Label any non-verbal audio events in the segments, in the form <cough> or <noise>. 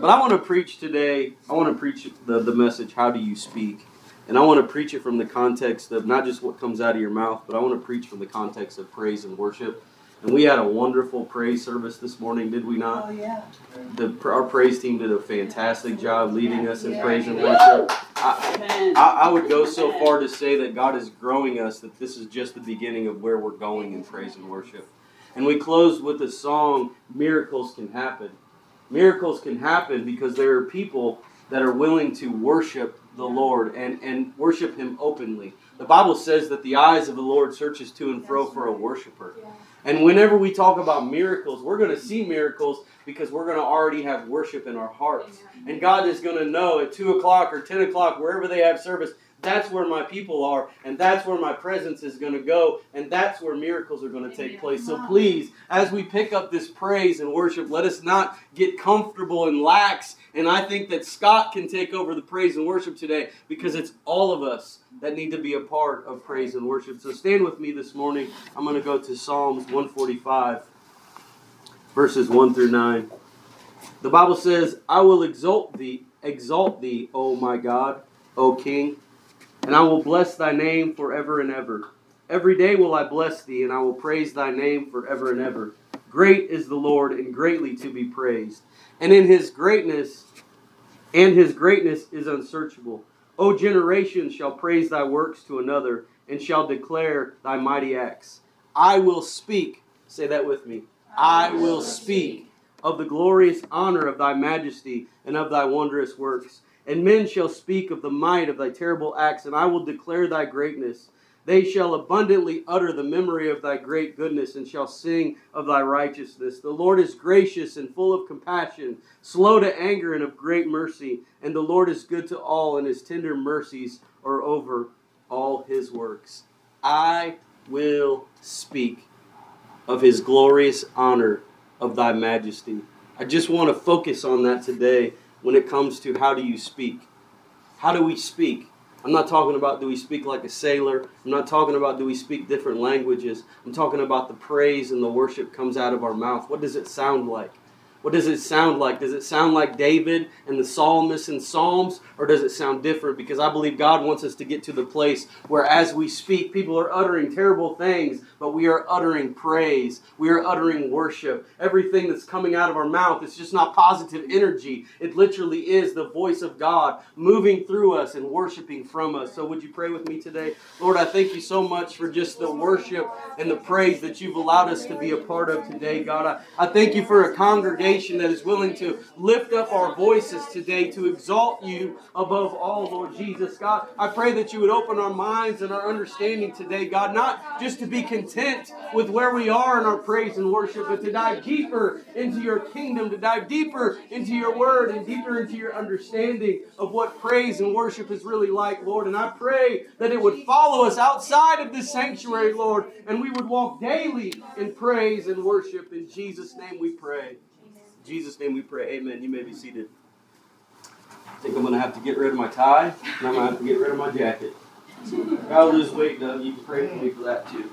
But I want to preach today, I want to preach the, the message, How Do You Speak? And I want to preach it from the context of not just what comes out of your mouth, but I want to preach from the context of praise and worship. And we had a wonderful praise service this morning, did we not? Oh, yeah. The, our praise team did a fantastic job leading us in praise and worship. I, I, I would go so far to say that God is growing us, that this is just the beginning of where we're going in praise and worship. And we closed with the song, Miracles Can Happen. Miracles can happen because there are people that are willing to worship the Lord and, and worship Him openly. The Bible says that the eyes of the Lord searches to and fro for a worshiper. And whenever we talk about miracles, we're going to see miracles because we're going to already have worship in our hearts. And God is going to know at 2 o'clock or 10 o'clock, wherever they have service, that's where my people are, and that's where my presence is going to go, and that's where miracles are going to take place. So please, as we pick up this praise and worship, let us not get comfortable and lax. And I think that Scott can take over the praise and worship today because it's all of us that need to be a part of praise and worship. So stand with me this morning. I'm going to go to Psalms 145, verses 1 through 9. The Bible says, I will exalt thee, exalt thee, O my God, O King and I will bless thy name forever and ever. Every day will I bless thee, and I will praise thy name forever and ever. Great is the Lord, and greatly to be praised. And in his greatness, and his greatness is unsearchable. O generation shall praise thy works to another, and shall declare thy mighty acts. I will speak, say that with me. I will speak of the glorious honor of thy majesty and of thy wondrous works. And men shall speak of the might of thy terrible acts, and I will declare thy greatness. They shall abundantly utter the memory of thy great goodness, and shall sing of thy righteousness. The Lord is gracious and full of compassion, slow to anger and of great mercy. And the Lord is good to all, and his tender mercies are over all his works. I will speak of his glorious honor of thy majesty. I just want to focus on that today when it comes to how do you speak. How do we speak? I'm not talking about do we speak like a sailor. I'm not talking about do we speak different languages. I'm talking about the praise and the worship comes out of our mouth. What does it sound like? What does it sound like? Does it sound like David and the psalmists and Psalms, or does it sound different? Because I believe God wants us to get to the place where as we speak, people are uttering terrible things, but we are uttering praise. We are uttering worship. Everything that's coming out of our mouth is just not positive energy. It literally is the voice of God moving through us and worshiping from us. So would you pray with me today? Lord, I thank you so much for just the worship and the praise that you've allowed us to be a part of today, God. I, I thank you for a congregation that is willing to lift up our voices today to exalt you above all, Lord Jesus. God, I pray that you would open our minds and our understanding today, God, not just to be content with where we are in our praise and worship, but to dive deeper into your kingdom, to dive deeper into your word and deeper into your understanding of what praise and worship is really like, Lord. And I pray that it would follow us outside of this sanctuary, Lord, and we would walk daily in praise and worship. In Jesus' name we pray. In Jesus' name we pray. Amen. You may be seated. I think I'm going to have to get rid of my tie, and I'm going to have to get rid of my jacket. I'll lose weight, Doug. You can pray for me for that too.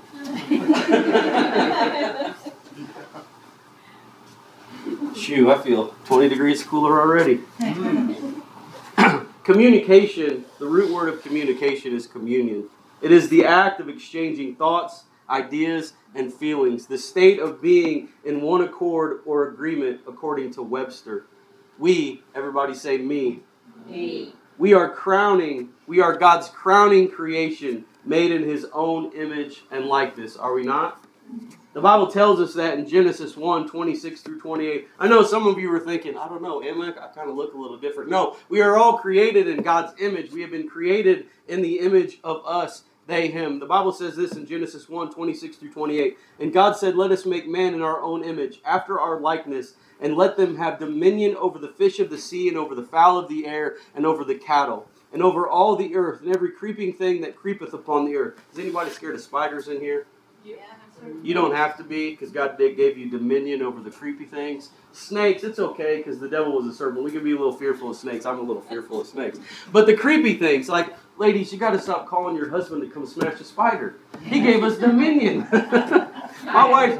<laughs> Shoo, I feel 20 degrees cooler already. <clears throat> communication, the root word of communication is communion. It is the act of exchanging thoughts, ideas, and feelings, the state of being in one accord or agreement, according to Webster. We, everybody say me. Me. We are crowning, we are God's crowning creation, made in his own image and likeness, are we not? The Bible tells us that in Genesis 1 26 through 28. I know some of you were thinking, I don't know, am I? I kind of look a little different. No, we are all created in God's image. We have been created in the image of us they him. The Bible says this in Genesis 1 26 through 28. And God said, Let us make man in our own image, after our likeness, and let them have dominion over the fish of the sea, and over the fowl of the air, and over the cattle, and over all the earth, and every creeping thing that creepeth upon the earth. Is anybody scared of spiders in here? Yeah. You don't have to be because God gave you dominion over the creepy things. Snakes, it's okay because the devil was a serpent. We can be a little fearful of snakes. I'm a little fearful of snakes. But the creepy things, like, ladies, you got to stop calling your husband to come smash a spider. He gave us dominion. <laughs> <laughs> my wife,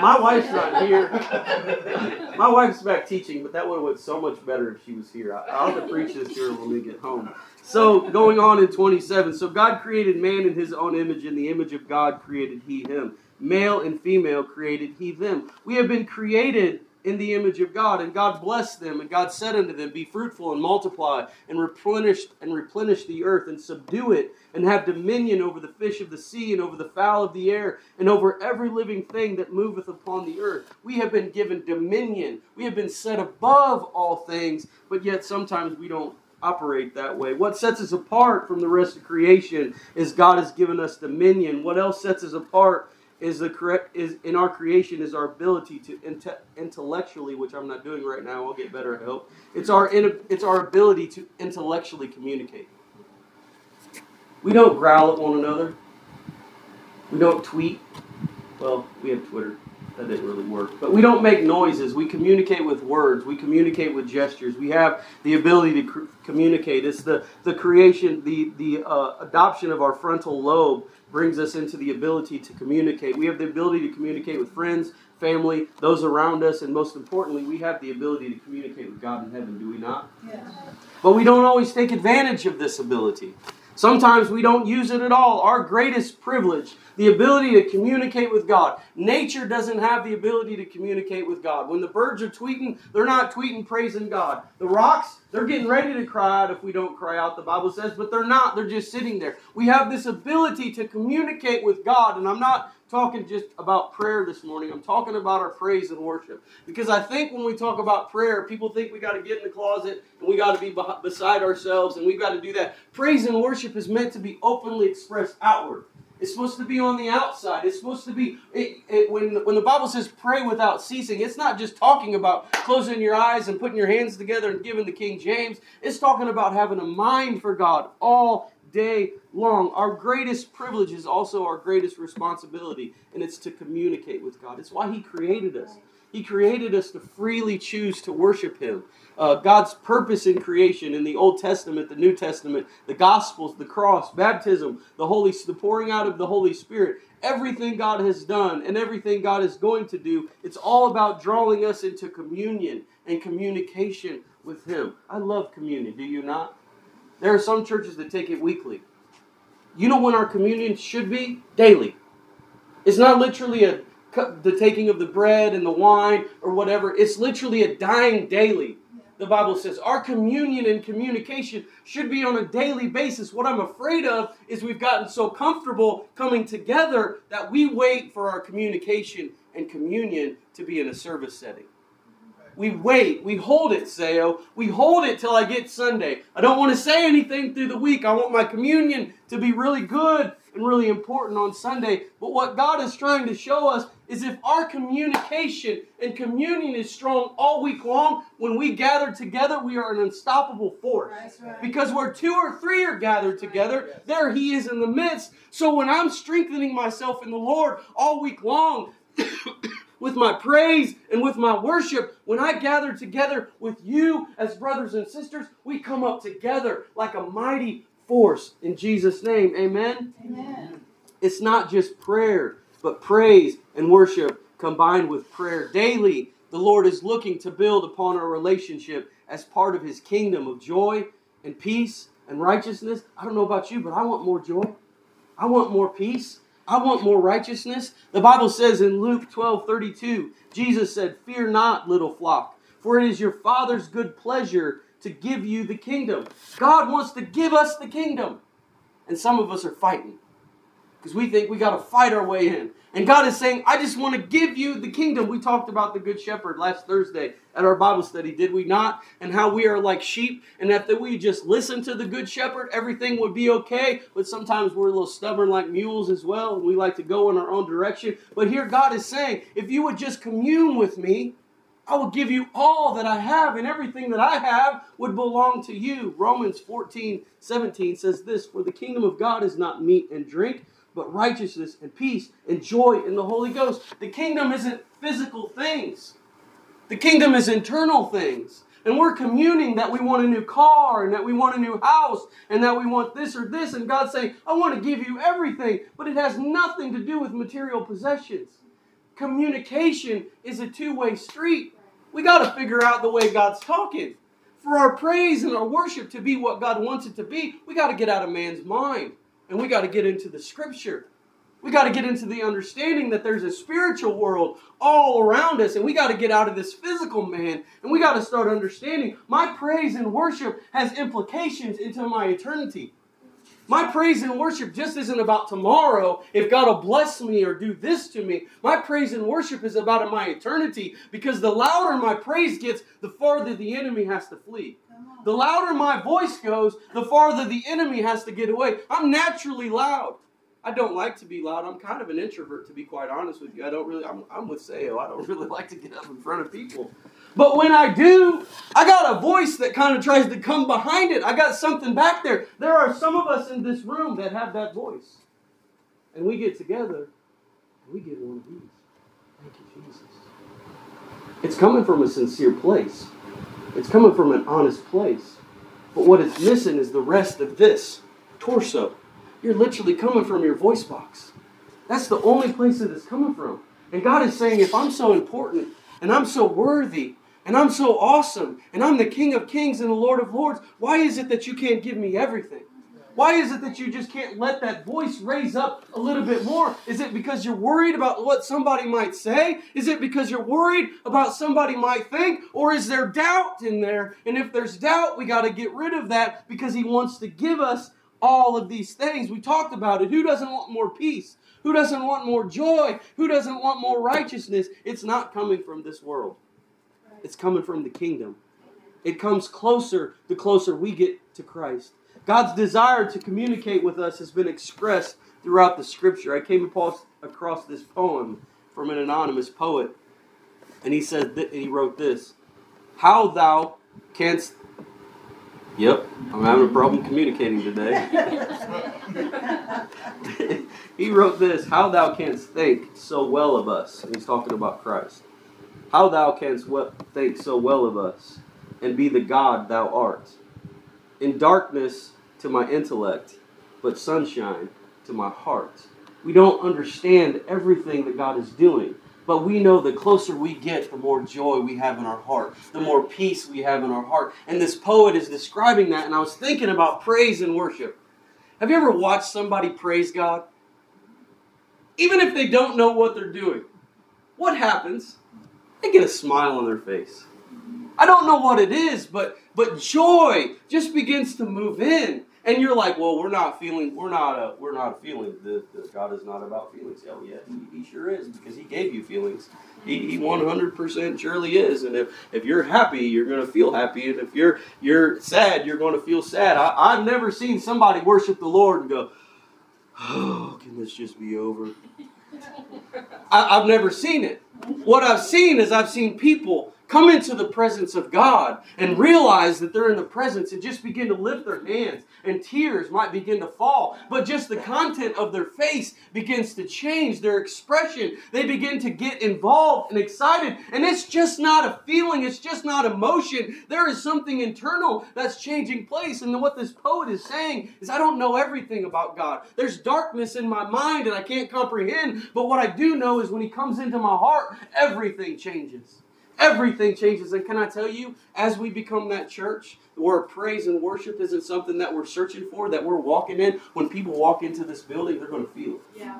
my wife's not here. <laughs> my wife's back teaching, but that would have went so much better if she was here. I, will have to preach this to her when we get home. So going on in 27. So God created man in His own image. In the image of God created He him. Male and female created He them. We have been created in the image of God. And God blessed them, and God said unto them, Be fruitful and multiply, and replenish and replenish the earth, and subdue it, and have dominion over the fish of the sea, and over the fowl of the air, and over every living thing that moveth upon the earth. We have been given dominion. We have been set above all things, but yet sometimes we don't operate that way. What sets us apart from the rest of creation is God has given us dominion. What else sets us apart is the correct is in our creation is our ability to inte- intellectually, which I'm not doing right now. I'll get better. I hope it's our in, it's our ability to intellectually communicate. We don't growl at one another. We don't tweet. Well, we have Twitter. That didn't really work. But we don't make noises. We communicate with words. We communicate with gestures. We have the ability to cr- communicate. It's the, the creation, the, the uh, adoption of our frontal lobe brings us into the ability to communicate. We have the ability to communicate with friends, family, those around us, and most importantly, we have the ability to communicate with God in heaven, do we not? Yes. But we don't always take advantage of this ability. Sometimes we don't use it at all. Our greatest privilege, the ability to communicate with God. Nature doesn't have the ability to communicate with God. When the birds are tweeting, they're not tweeting praising God. The rocks, they're getting ready to cry out if we don't cry out, the Bible says, but they're not. They're just sitting there. We have this ability to communicate with God, and I'm not talking just about prayer this morning. I'm talking about our praise and worship. Because I think when we talk about prayer, people think we got to get in the closet and we got to be beside ourselves and we got to do that. Praise and worship is meant to be openly expressed outward. It's supposed to be on the outside. It's supposed to be it, it, when when the Bible says pray without ceasing. It's not just talking about closing your eyes and putting your hands together and giving the King James. It's talking about having a mind for God all day long. Our greatest privilege is also our greatest responsibility, and it's to communicate with God. It's why He created us. He created us to freely choose to worship Him. Uh, God's purpose in creation in the Old Testament, the New Testament, the Gospels, the cross, baptism, the Holy, the pouring out of the Holy Spirit, everything God has done and everything God is going to do, it's all about drawing us into communion and communication with Him. I love communion. Do you not? There are some churches that take it weekly. You know when our communion should be? Daily. It's not literally a the taking of the bread and the wine or whatever. It's literally a dying daily. The Bible says our communion and communication should be on a daily basis. What I'm afraid of is we've gotten so comfortable coming together that we wait for our communication and communion to be in a service setting. We wait. We hold it, Sayo. We hold it till I get Sunday. I don't want to say anything through the week. I want my communion to be really good and really important on Sunday. But what God is trying to show us is if our communication and communion is strong all week long, when we gather together, we are an unstoppable force. Right. Because where two or three are gathered together, there He is in the midst. So when I'm strengthening myself in the Lord all week long, with my praise and with my worship, when I gather together with you as brothers and sisters, we come up together like a mighty force in Jesus' name. Amen? Amen. It's not just prayer, but praise and worship combined with prayer. Daily, the Lord is looking to build upon our relationship as part of His kingdom of joy and peace and righteousness. I don't know about you, but I want more joy. I want more peace. I want more righteousness. The Bible says in Luke 12 32, Jesus said, Fear not, little flock, for it is your Father's good pleasure to give you the kingdom. God wants to give us the kingdom. And some of us are fighting because we think we got to fight our way in. And God is saying, I just want to give you the kingdom. We talked about the Good Shepherd last Thursday at our Bible study, did we not? And how we are like sheep, and that if we just listen to the Good Shepherd, everything would be okay. But sometimes we're a little stubborn like mules as well, and we like to go in our own direction. But here God is saying, if you would just commune with me, I will give you all that I have, and everything that I have would belong to you. Romans 14, 17 says this For the kingdom of God is not meat and drink but righteousness and peace and joy in the Holy Ghost. The kingdom isn't physical things, the kingdom is internal things. And we're communing that we want a new car and that we want a new house and that we want this or this. And God's saying, I want to give you everything. But it has nothing to do with material possessions. communication is a two way street. We got to figure out the way God's talking. For our praise and our worship to be what God wants it to be, we got to get out of man's mind and we got to get into the scripture. We got to get into the understanding that there's a spiritual world all around us, and we got to get out of this physical man, and we got to start understanding my praise and worship has implications into my eternity. My praise and worship just isn't about tomorrow, if God will bless me or do this to me. My praise and worship is about my eternity because the louder my praise gets, the farther the enemy has to flee. The louder my voice goes, the farther the enemy has to get away. I'm naturally loud. I don't like to be loud. I'm kind of an introvert, to be quite honest with you. I don't really, I'm, I'm with Sayo. I don't <laughs> really like to get up in front of people. But when I do, I got a voice that kind of tries to come behind it. I got something back there. There are some of us in this room that have that voice. And we get together and we get one of these. Thank you, Jesus. It's coming from a sincere place, it's coming from an honest place. But what it's missing is the rest of this torso. You're literally coming from your voice box. That's the only place that it's coming from. And God is saying, if I'm so important and I'm so worthy and I'm so awesome and I'm the King of Kings and the Lord of Lords, why is it that you can't give me everything? Why is it that you just can't let that voice raise up a little bit more? Is it because you're worried about what somebody might say? Is it because you're worried about somebody might think? Or is there doubt in there? And if there's doubt, we got to get rid of that because He wants to give us all of these things. We talked about it. Who doesn't want more peace? Who doesn't want more joy? Who doesn't want more righteousness? It's not coming from this world, it's coming from the kingdom. It comes closer the closer we get to Christ. God's desire to communicate with us has been expressed throughout the scripture. I came across this poem from an anonymous poet, and he said that he wrote this How thou canst Yep, I'm having a problem communicating today. <laughs> he wrote this How thou canst think so well of us. And he's talking about Christ. How thou canst think so well of us and be the God thou art. In darkness to my intellect, but sunshine to my heart. We don't understand everything that God is doing. But we know the closer we get, the more joy we have in our heart, the more peace we have in our heart. And this poet is describing that, and I was thinking about praise and worship. Have you ever watched somebody praise God? Even if they don't know what they're doing, what happens? They get a smile on their face. I don't know what it is, but but joy just begins to move in. And you're like, well, we're not feeling, we're not a, we're not a feeling. The, the God is not about feelings. Oh yeah, he, he, sure is because He gave you feelings. He, he 100% surely is. And if, if you're happy, you're going to feel happy, and if you're you're sad, you're going to feel sad. I, I've never seen somebody worship the Lord and go, oh, can this just be over? I, I've never seen it. What I've seen is I've seen people come into the presence of God and realize that they're in the presence and just begin to lift their hands and tears might begin to fall. But just the content of their face begins to change, their expression. They begin to get involved and excited. And it's just not a feeling, it's just not emotion. There is something internal that's changing place. And what this poet is saying is, I don't know everything about God. There's darkness in my mind and I can't comprehend. But what I do know is when He comes into my heart, everything changes everything changes. And can I tell you, as we become that church where praise and worship isn't something that we're searching for, that we're walking in, when people walk into this building, they're going to feel it. Yeah.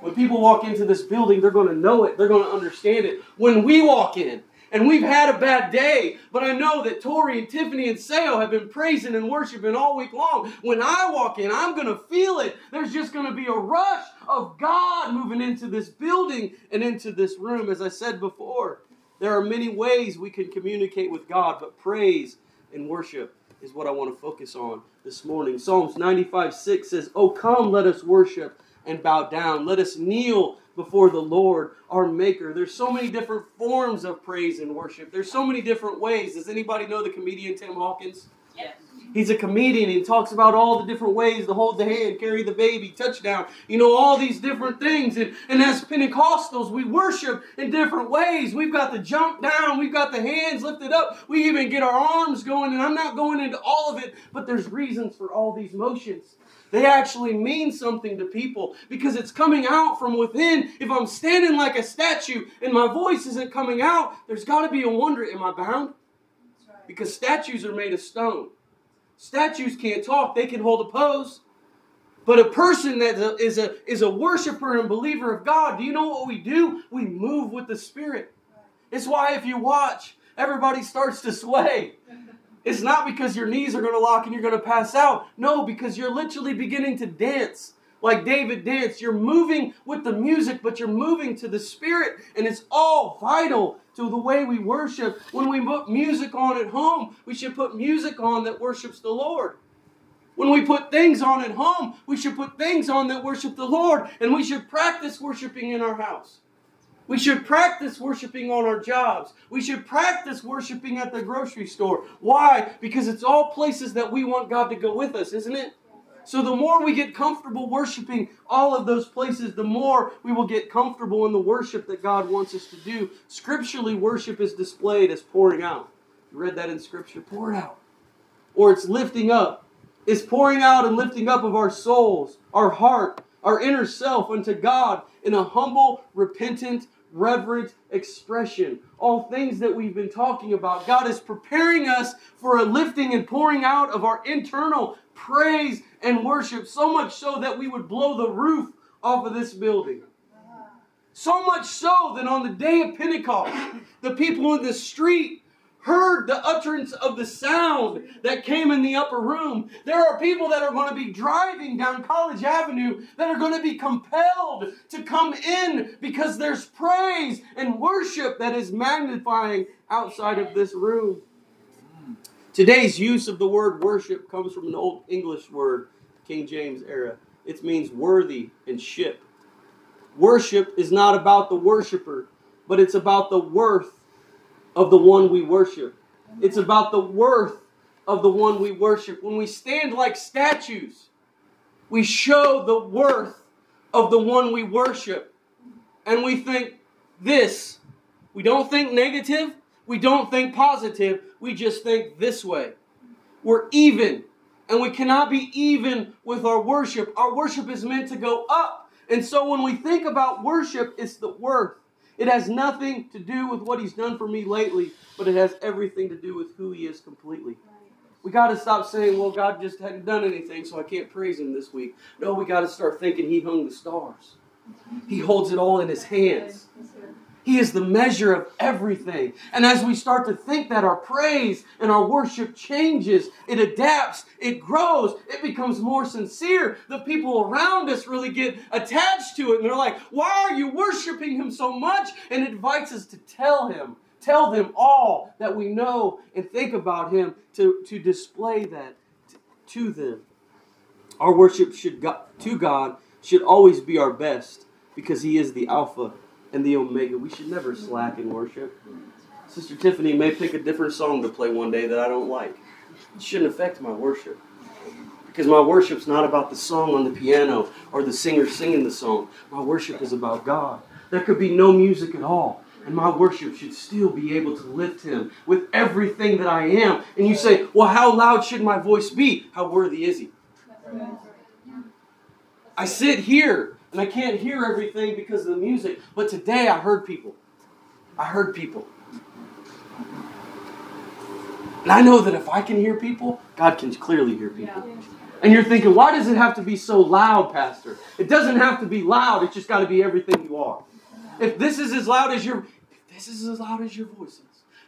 When people walk into this building, they're going to know it, they're going to understand it. When we walk in, and we've had a bad day, but I know that Tori and Tiffany and Sale have been praising and worshiping all week long. When I walk in, I'm going to feel it. There's just going to be a rush of God moving into this building and into this room, as I said before. There are many ways we can communicate with God, but praise and worship is what I want to focus on this morning. Psalms 95 6 says, Oh, come, let us worship and bow down. Let us kneel before the Lord, our Maker. There's so many different forms of praise and worship. There's so many different ways. Does anybody know the comedian Tim Hawkins? He's a comedian. He talks about all the different ways to hold the hand, carry the baby, touchdown. You know, all these different things. And, and as Pentecostals, we worship in different ways. We've got the jump down, we've got the hands lifted up, we even get our arms going. And I'm not going into all of it, but there's reasons for all these motions. They actually mean something to people because it's coming out from within. If I'm standing like a statue and my voice isn't coming out, there's got to be a wonder. Am I bound? Because statues are made of stone. Statues can't talk, they can hold a pose. But a person that is a, is a worshiper and believer of God, do you know what we do? We move with the Spirit. It's why if you watch, everybody starts to sway. It's not because your knees are going to lock and you're going to pass out. No, because you're literally beginning to dance like David danced. You're moving with the music, but you're moving to the Spirit, and it's all vital to the way we worship. When we put music on at home, we should put music on that worships the Lord. When we put things on at home, we should put things on that worship the Lord, and we should practice worshiping in our house. We should practice worshiping on our jobs. We should practice worshiping at the grocery store. Why? Because it's all places that we want God to go with us, isn't it? So the more we get comfortable worshiping all of those places, the more we will get comfortable in the worship that God wants us to do. Scripturally, worship is displayed as pouring out. You read that in Scripture? Pour out. Or it's lifting up. It's pouring out and lifting up of our souls, our heart, our inner self unto God in a humble, repentant, reverent expression. All things that we've been talking about. God is preparing us for a lifting and pouring out of our internal praise and worship, so much so that we would blow the roof off of this building. So much so that on the day of Pentecost, the people in the street heard the utterance of the sound that came in the upper room. There are people that are going to be driving down College Avenue that are going to be compelled to come in because there's praise and worship that is magnifying outside of this room. Today's use of the word worship comes from an old English word, King James era. It means worthy and ship. Worship is not about the worshiper, but it's about the worth of the one we worship. It's about the worth of the one we worship. When we stand like statues, we show the worth of the one we worship. And we think this. We don't think negative. We don't think positive. We just think this way. We're even. And we cannot be even with our worship. Our worship is meant to go up. And so when we think about worship, it's the worth. It has nothing to do with what he's done for me lately, but it has everything to do with who he is completely. We got to stop saying, well, God just hadn't done anything, so I can't praise him this week. No, we got to start thinking he hung the stars. He holds it all in his hands. He is the measure of everything. And as we start to think that our praise and our worship changes, it adapts, it grows, it becomes more sincere. The people around us really get attached to it and they're like, Why are you worshiping Him so much? And it invites us to tell Him, tell them all that we know and think about Him to, to display that to them. Our worship should to God should always be our best because He is the Alpha and the Omega. We should never slack in worship. Sister Tiffany may pick a different song to play one day that I don't like. It shouldn't affect my worship. Because my worship's not about the song on the piano or the singer singing the song. My worship is about God. There could be no music at all. And my worship should still be able to lift him with everything that I am. And you say, well, how loud should my voice be? How worthy is he? I sit here and I can't hear everything because of the music. But today I heard people. I heard people. And I know that if I can hear people, God can clearly hear people. Yeah. And you're thinking, why does it have to be so loud, Pastor? It doesn't have to be loud. It's just got to be everything you are. If this is as loud as your, if this is as loud as your voice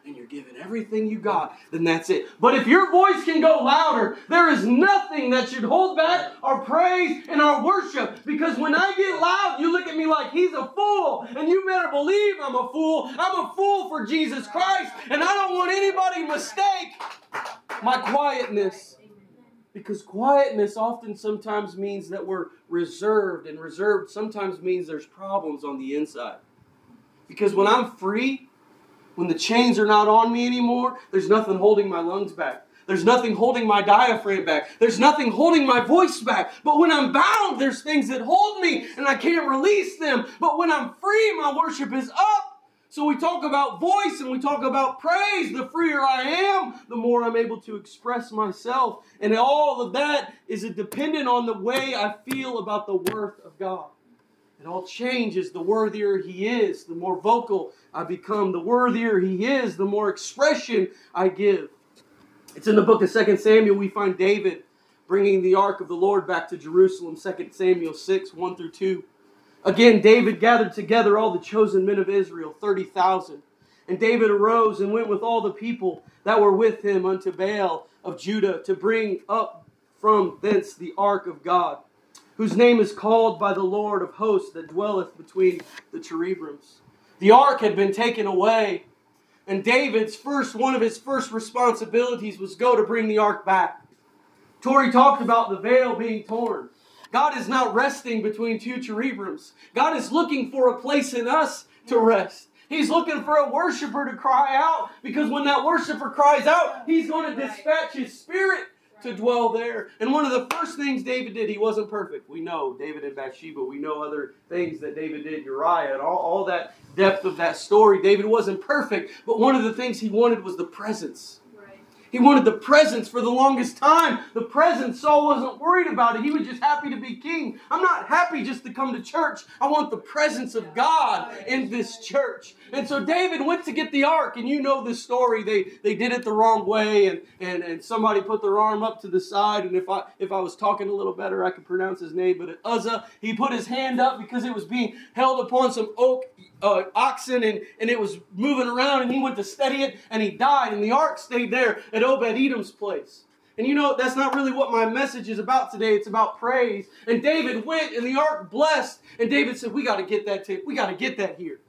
and you're giving everything you got, then that's it. But if your voice can go louder, there is nothing that should hold back our praise and our worship. Because when I get loud, you look at me like he's a fool. And you better believe I'm a fool. I'm a fool for Jesus Christ. And I don't want anybody mistake my quietness. Because quietness often sometimes means that we're reserved, and reserved sometimes means there's problems on the inside. Because when I'm free, when the chains are not on me anymore, there's nothing holding my lungs back. There's nothing holding my diaphragm back. There's nothing holding my voice back. But when I'm bound, there's things that hold me and I can't release them. But when I'm free, my worship is up. So we talk about voice and we talk about praise. The freer I am, the more I'm able to express myself. And all of that is dependent on the way I feel about the worth of God. It all changes the worthier He is, the more vocal I become. The worthier He is, the more expression I give. It's in the book of 2 Samuel we find David bringing the ark of the Lord back to Jerusalem, 2 Samuel 6 1 through 2. Again, David gathered together all the chosen men of Israel, 30,000. And David arose and went with all the people that were with him unto Baal of Judah to bring up from thence the ark of God, whose name is called by the Lord of hosts that dwelleth between the cherubims. The ark had been taken away, and David's first one of his first responsibilities was go to bring the ark back. Tori talked about the veil being torn. God is not resting between two cherubims. God is looking for a place in us to rest. He's looking for a worshiper to cry out because when that worshiper cries out, he's going to dispatch his spirit to dwell there. And one of the first things David did, he wasn't perfect. We know David and Bathsheba. We know other things that David did, Uriah, and all, all that depth of that story. David wasn't perfect, but one of the things he wanted was the presence. He wanted the presence for the longest time. The presence, Saul wasn't worried about it. He was just happy to be king. I'm not happy just to come to church. I want the presence of God in this church. And so David went to get the ark, and you know the story. They they did it the wrong way, and, and, and somebody put their arm up to the side. And if I if I was talking a little better, I could pronounce his name. But Uzzah, he put his hand up because it was being held upon some oak uh, oxen, and, and it was moving around, and he went to steady it, and he died. And the ark stayed there at Obed Edom's place. And you know, that's not really what my message is about today. It's about praise. And David went and the ark blessed. And David said, We got to get that tape. We got to get that here.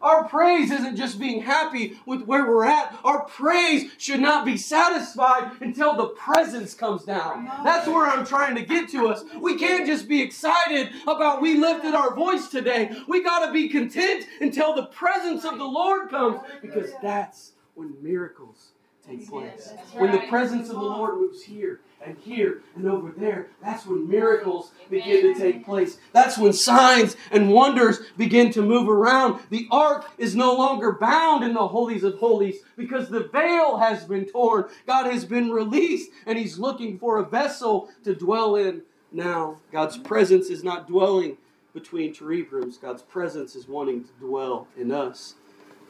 Our praise isn't just being happy with where we're at. Our praise should not be satisfied until the presence comes down. That's where I'm trying to get to us. We can't just be excited about we lifted our voice today. We got to be content until the presence of the Lord comes because that's when miracles take place. When the presence of the Lord moves here and here and over there, that's when miracles begin to take place. That's when signs and wonders begin to move around. The ark is no longer bound in the holies of holies because the veil has been torn. God has been released and He's looking for a vessel to dwell in now. God's presence is not dwelling between cherubims, God's presence is wanting to dwell in us.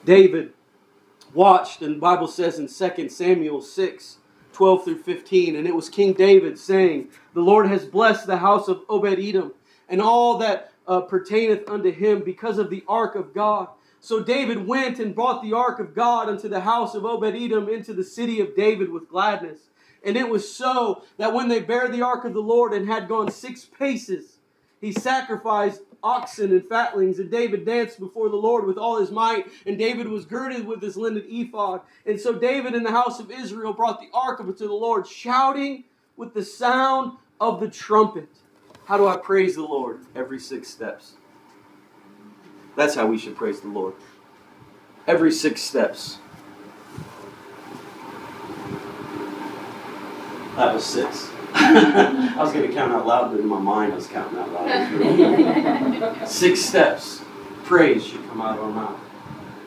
David watched, and the Bible says in 2 Samuel 6 12 through 15, and it was King David saying, The Lord has blessed the house of Obed Edom and all that uh, pertaineth unto him because of the ark of God. So David went and brought the ark of God unto the house of Obed Edom into the city of David with gladness. And it was so that when they bare the ark of the Lord and had gone six paces, he sacrificed oxen and fatlings. And David danced before the Lord with all his might. And David was girded with his linen ephod. And so David and the house of Israel brought the ark of it to the Lord, shouting with the sound of the trumpet. How do I praise the Lord? Every six steps. That's how we should praise the Lord. Every six steps. That was six. <laughs> I was going to count out loud, but in my mind I was counting out loud. <laughs> Six steps, praise should come out of our mouth.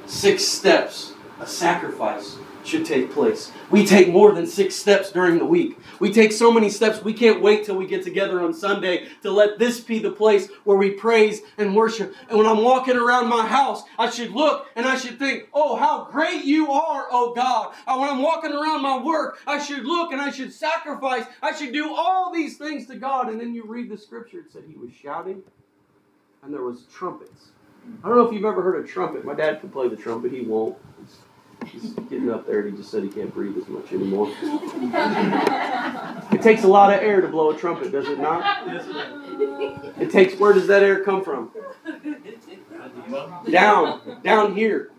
Six steps, a sacrifice should take place. We take more than six steps during the week. We take so many steps, we can't wait till we get together on Sunday to let this be the place where we praise and worship. And when I'm walking around my house, I should look and I should think, oh, how great you are, oh God. When I'm walking around my work, I should look and I should sacrifice. I should do all these things to God. And then you read the scripture, it said he was shouting and there was trumpets. I don't know if you've ever heard a trumpet. My dad could play the trumpet, he won't. He's getting up there and he just said he can't breathe as much anymore. it takes a lot of air to blow a trumpet, does it not? It takes, where does that air come from? Down, down here.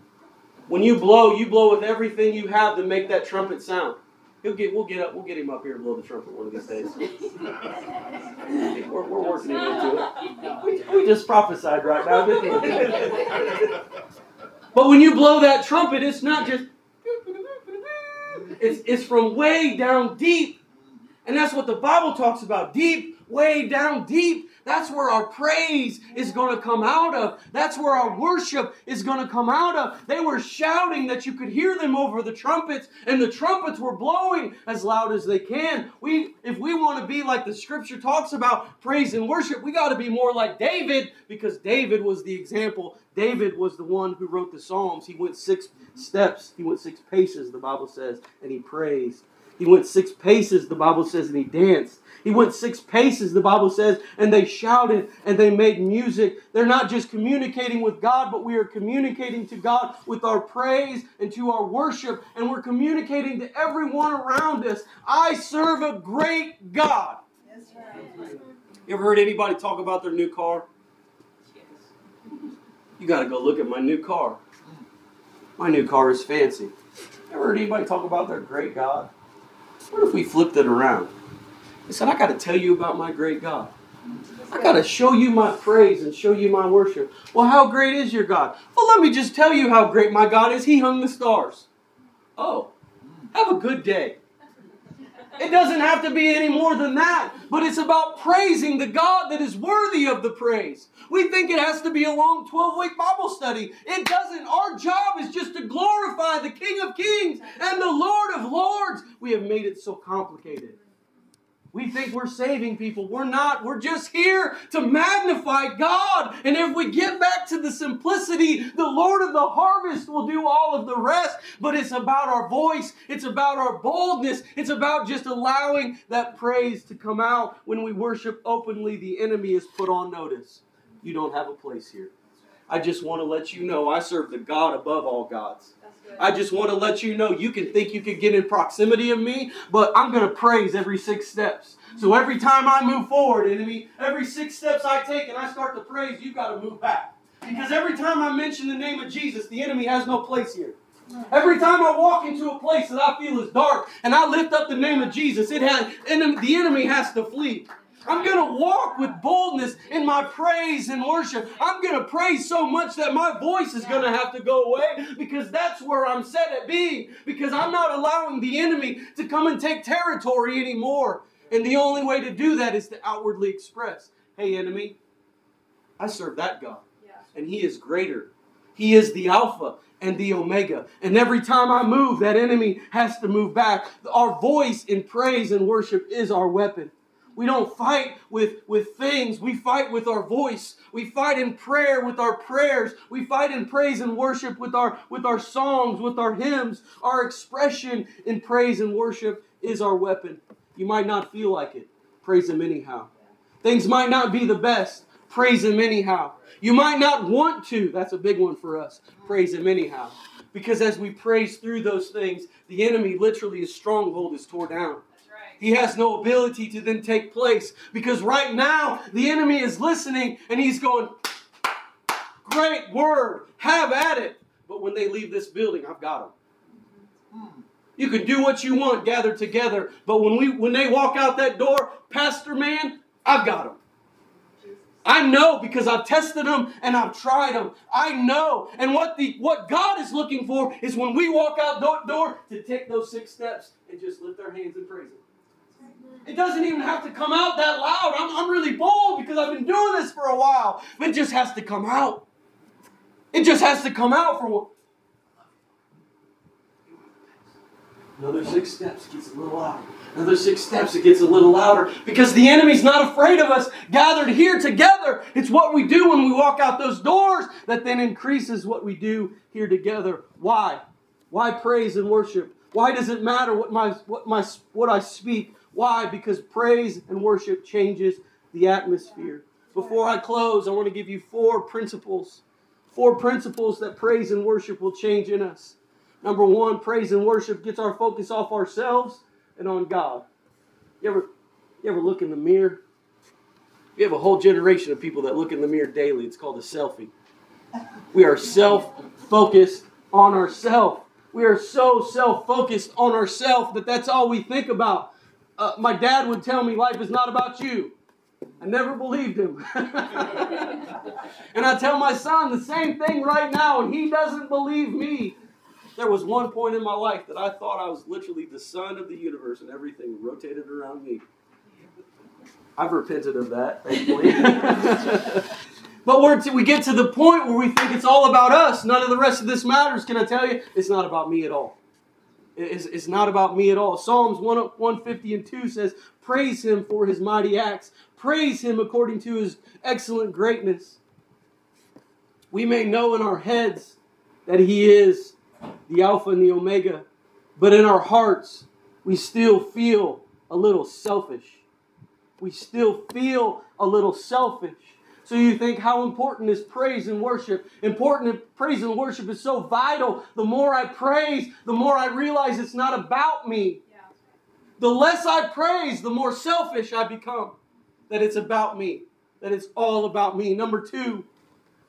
When you blow, you blow with everything you have to make that trumpet sound. He'll get, we'll get up, we'll get him up here and blow the trumpet one of these days. We're, we're working into it. We, we just prophesied right now? <laughs> But when you blow that trumpet, it's not just. It's, it's from way down deep. And that's what the Bible talks about deep, way down deep. That's where our praise is going to come out of. That's where our worship is going to come out of. They were shouting that you could hear them over the trumpets, and the trumpets were blowing as loud as they can. We, if we want to be like the scripture talks about praise and worship, we got to be more like David because David was the example. David was the one who wrote the Psalms. He went six steps, he went six paces, the Bible says, and he praised. He went six paces, the Bible says, and he danced. He went six paces, the Bible says, and they shouted and they made music. They're not just communicating with God, but we are communicating to God with our praise and to our worship, and we're communicating to everyone around us. I serve a great God. You ever heard anybody talk about their new car? You got to go look at my new car. My new car is fancy. Ever heard anybody talk about their great God? What if we flipped it around? He said, I got to tell you about my great God. I got to show you my praise and show you my worship. Well, how great is your God? Well, let me just tell you how great my God is. He hung the stars. Oh, have a good day. It doesn't have to be any more than that, but it's about praising the God that is worthy of the praise. We think it has to be a long 12 week Bible study. It doesn't. Our job is just to glorify the King of Kings and the Lord of Lords. We have made it so complicated. We think we're saving people. We're not. We're just here to magnify God. And if we get back to the simplicity, the Lord of the harvest will do all of the rest. But it's about our voice, it's about our boldness, it's about just allowing that praise to come out. When we worship openly, the enemy is put on notice. You don't have a place here. I just want to let you know I serve the God above all gods. I just want to let you know you can think you can get in proximity of me, but I'm going to praise every six steps. So every time I move forward, enemy, every six steps I take and I start to praise, you've got to move back. Because every time I mention the name of Jesus, the enemy has no place here. Every time I walk into a place that I feel is dark and I lift up the name of Jesus, it has, the enemy has to flee. I'm going to walk with boldness in my praise and worship. I'm going to praise so much that my voice is going to have to go away because that's where I'm set at being. Because I'm not allowing the enemy to come and take territory anymore. And the only way to do that is to outwardly express hey, enemy, I serve that God. And he is greater. He is the Alpha and the Omega. And every time I move, that enemy has to move back. Our voice in praise and worship is our weapon. We don't fight with, with things. We fight with our voice. We fight in prayer with our prayers. We fight in praise and worship with our with our songs, with our hymns. Our expression in praise and worship is our weapon. You might not feel like it. Praise him anyhow. Things might not be the best. Praise him anyhow. You might not want to. That's a big one for us. Praise him anyhow. Because as we praise through those things, the enemy literally, his stronghold is tore down he has no ability to then take place. Because right now, the enemy is listening and he's going, Great word, have at it. But when they leave this building, I've got them. You can do what you want, gather together. But when we when they walk out that door, Pastor man, I've got them. I know because I've tested them and I've tried them. I know. And what the what God is looking for is when we walk out the door to take those six steps and just lift our hands and praise Him. It doesn't even have to come out that loud. I'm, I'm really bold because I've been doing this for a while. But It just has to come out. It just has to come out for what? Another six steps, gets a little louder. Another six steps, it gets a little louder. Because the enemy's not afraid of us gathered here together. It's what we do when we walk out those doors that then increases what we do here together. Why? Why praise and worship? Why does it matter what my what my what I speak? Why? Because praise and worship changes the atmosphere. Before I close, I want to give you four principles. Four principles that praise and worship will change in us. Number one, praise and worship gets our focus off ourselves and on God. You ever, you ever look in the mirror? We have a whole generation of people that look in the mirror daily. It's called a selfie. We are self focused on ourselves. We are so self focused on ourselves that that's all we think about uh, my dad would tell me life is not about you. I never believed him. <laughs> and I tell my son the same thing right now, and he doesn't believe me. There was one point in my life that I thought I was literally the sun of the universe and everything rotated around me. I've repented of that, thankfully. <laughs> but we're we get to the point where we think it's all about us. None of the rest of this matters. Can I tell you? It's not about me at all. It's, it's not about me at all. Psalms 1, 150 and 2 says, Praise him for his mighty acts. Praise him according to his excellent greatness. We may know in our heads that he is the Alpha and the Omega, but in our hearts, we still feel a little selfish we still feel a little selfish. So you think how important is praise and worship? Important praise and worship is so vital. The more I praise, the more I realize it's not about me. The less I praise, the more selfish I become. That it's about me. That it's all about me. Number two,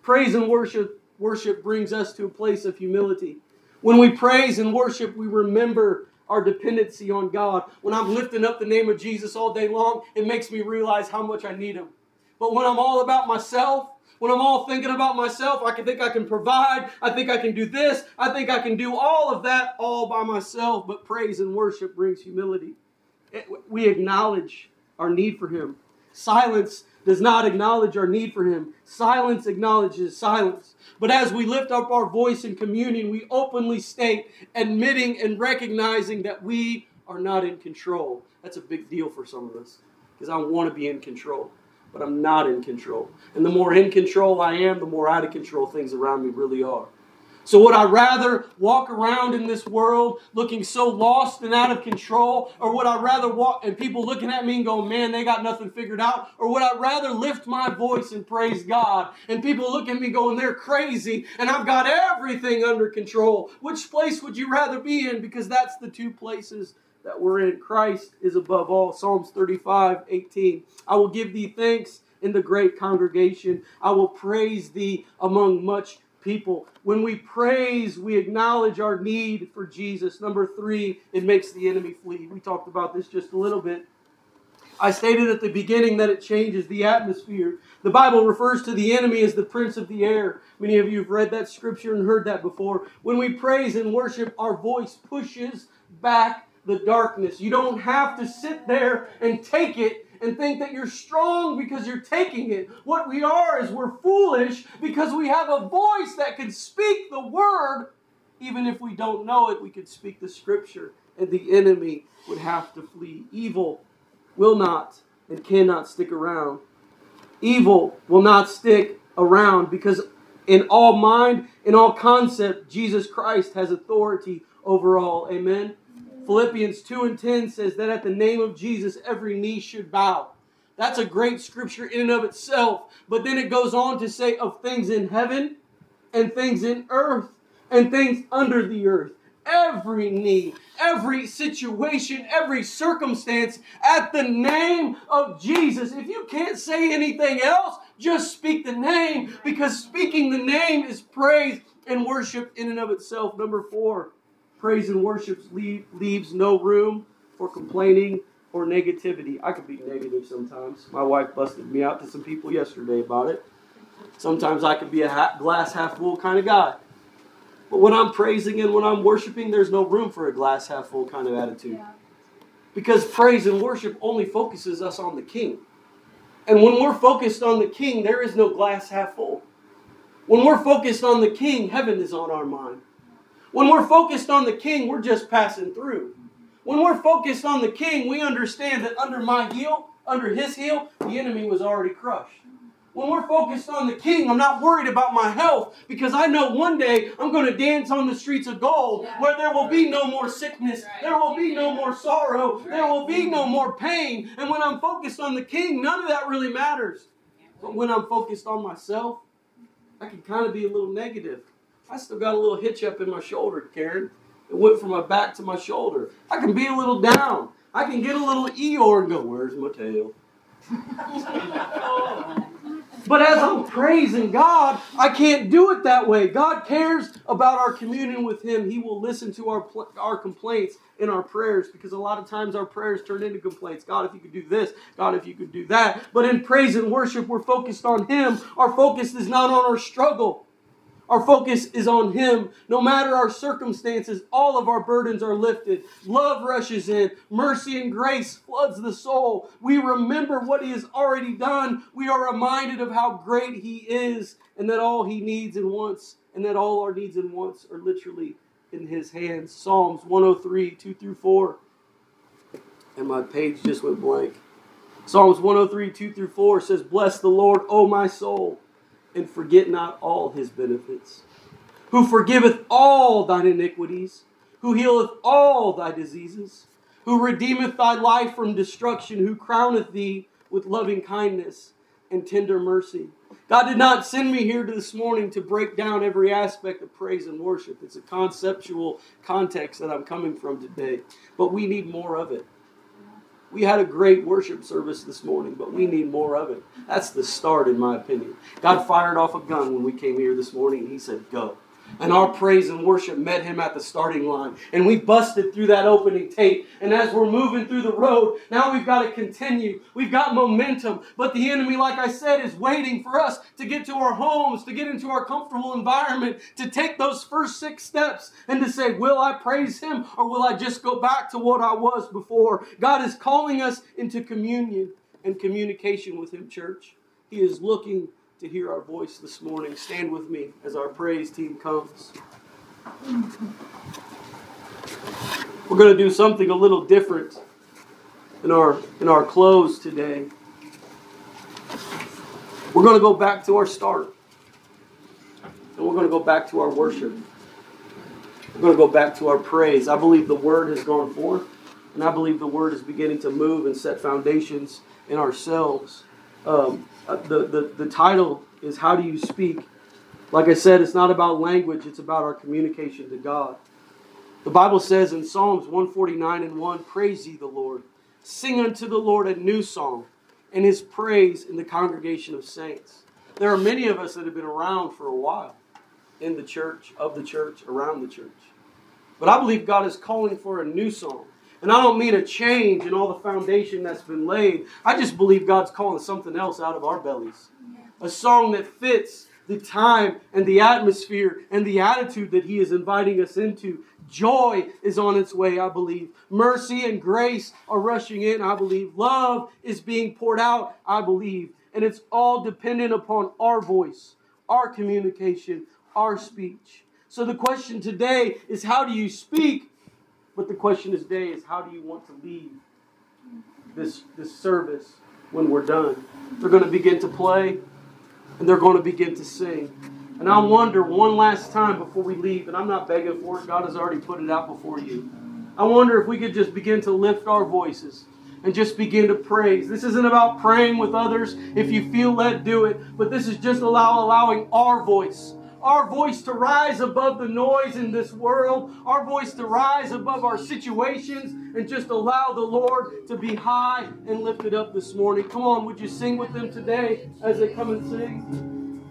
praise and worship worship brings us to a place of humility. When we praise and worship, we remember our dependency on God. When I'm lifting up the name of Jesus all day long, it makes me realize how much I need Him. But when I'm all about myself, when I'm all thinking about myself, I can think I can provide, I think I can do this, I think I can do all of that all by myself. But praise and worship brings humility. We acknowledge our need for Him. Silence does not acknowledge our need for Him. Silence acknowledges silence. But as we lift up our voice in communion, we openly state, admitting and recognizing that we are not in control. That's a big deal for some of us because I want to be in control, but I'm not in control. And the more in control I am, the more out of control things around me really are. So, would I rather walk around in this world looking so lost and out of control? Or would I rather walk and people looking at me and going, man, they got nothing figured out? Or would I rather lift my voice and praise God and people look at me going, they're crazy and I've got everything under control? Which place would you rather be in? Because that's the two places that we're in. Christ is above all. Psalms 35 18. I will give thee thanks in the great congregation, I will praise thee among much people. When we praise, we acknowledge our need for Jesus. Number three, it makes the enemy flee. We talked about this just a little bit. I stated at the beginning that it changes the atmosphere. The Bible refers to the enemy as the prince of the air. Many of you have read that scripture and heard that before. When we praise and worship, our voice pushes back the darkness. You don't have to sit there and take it and think that you're strong because you're taking it. What we are is we're foolish because we have a voice that can speak the word. Even if we don't know it, we could speak the scripture, and the enemy would have to flee. Evil will not and cannot stick around. Evil will not stick around because in all mind, in all concept, Jesus Christ has authority over all. Amen. Philippians 2 and 10 says that at the name of Jesus, every knee should bow. That's a great scripture in and of itself. But then it goes on to say of things in heaven and things in earth and things under the earth. Every knee, every situation, every circumstance at the name of Jesus. If you can't say anything else, just speak the name because speaking the name is praise and worship in and of itself. Number four, Praise and worship leave, leaves no room for complaining or negativity. I could be negative sometimes. My wife busted me out to some people yesterday about it. Sometimes I could be a glass half full kind of guy. But when I'm praising and when I'm worshiping, there's no room for a glass half full kind of attitude. Because praise and worship only focuses us on the King. And when we're focused on the King, there is no glass half full. When we're focused on the King, heaven is on our mind. When we're focused on the king, we're just passing through. When we're focused on the king, we understand that under my heel, under his heel, the enemy was already crushed. When we're focused on the king, I'm not worried about my health because I know one day I'm going to dance on the streets of gold where there will be no more sickness, there will be no more sorrow, there will be no more pain. And when I'm focused on the king, none of that really matters. But when I'm focused on myself, I can kind of be a little negative. I still got a little hitch up in my shoulder, Karen. It went from my back to my shoulder. I can be a little down. I can get a little Eeyore and go, Where's my tail? but as I'm praising God, I can't do it that way. God cares about our communion with Him. He will listen to our, our complaints in our prayers because a lot of times our prayers turn into complaints. God, if you could do this, God, if you could do that. But in praise and worship, we're focused on Him. Our focus is not on our struggle. Our focus is on Him. No matter our circumstances, all of our burdens are lifted. Love rushes in. Mercy and grace floods the soul. We remember what He has already done. We are reminded of how great He is and that all He needs and wants, and that all our needs and wants are literally in His hands. Psalms 103, 2 through 4. And my page just went blank. Psalms 103, 2 through 4 says, Bless the Lord, O my soul and forget not all his benefits, who forgiveth all thine iniquities, who healeth all thy diseases, who redeemeth thy life from destruction, who crowneth thee with loving kindness and tender mercy. God did not send me here this morning to break down every aspect of praise and worship. It's a conceptual context that I'm coming from today, but we need more of it. We had a great worship service this morning, but we need more of it. That's the start, in my opinion. God fired off a gun when we came here this morning, and He said, Go. And our praise and worship met him at the starting line. And we busted through that opening tape. And as we're moving through the road, now we've got to continue. We've got momentum. But the enemy, like I said, is waiting for us to get to our homes, to get into our comfortable environment, to take those first six steps and to say, Will I praise him or will I just go back to what I was before? God is calling us into communion and communication with him, church. He is looking to hear our voice this morning. Stand with me as our praise team comes. We're going to do something a little different in our in our close today. We're going to go back to our start. And we're going to go back to our worship. We're going to go back to our praise. I believe the word has gone forth, and I believe the word is beginning to move and set foundations in ourselves. Um, uh, the, the, the title is How Do You Speak? Like I said, it's not about language, it's about our communication to God. The Bible says in Psalms 149 and 1 Praise ye the Lord. Sing unto the Lord a new song, and his praise in the congregation of saints. There are many of us that have been around for a while in the church, of the church, around the church. But I believe God is calling for a new song. And I don't mean a change in all the foundation that's been laid. I just believe God's calling something else out of our bellies. A song that fits the time and the atmosphere and the attitude that He is inviting us into. Joy is on its way, I believe. Mercy and grace are rushing in, I believe. Love is being poured out, I believe. And it's all dependent upon our voice, our communication, our speech. So the question today is how do you speak but the question today is how do you want to leave this, this service when we're done? They're going to begin to play and they're going to begin to sing. And I wonder one last time before we leave, and I'm not begging for it, God has already put it out before you. I wonder if we could just begin to lift our voices and just begin to praise. This isn't about praying with others. If you feel led, do it. But this is just allow allowing our voice our voice to rise above the noise in this world, our voice to rise above our situations, and just allow the Lord to be high and lifted up this morning. Come on, would you sing with them today as they come and sing?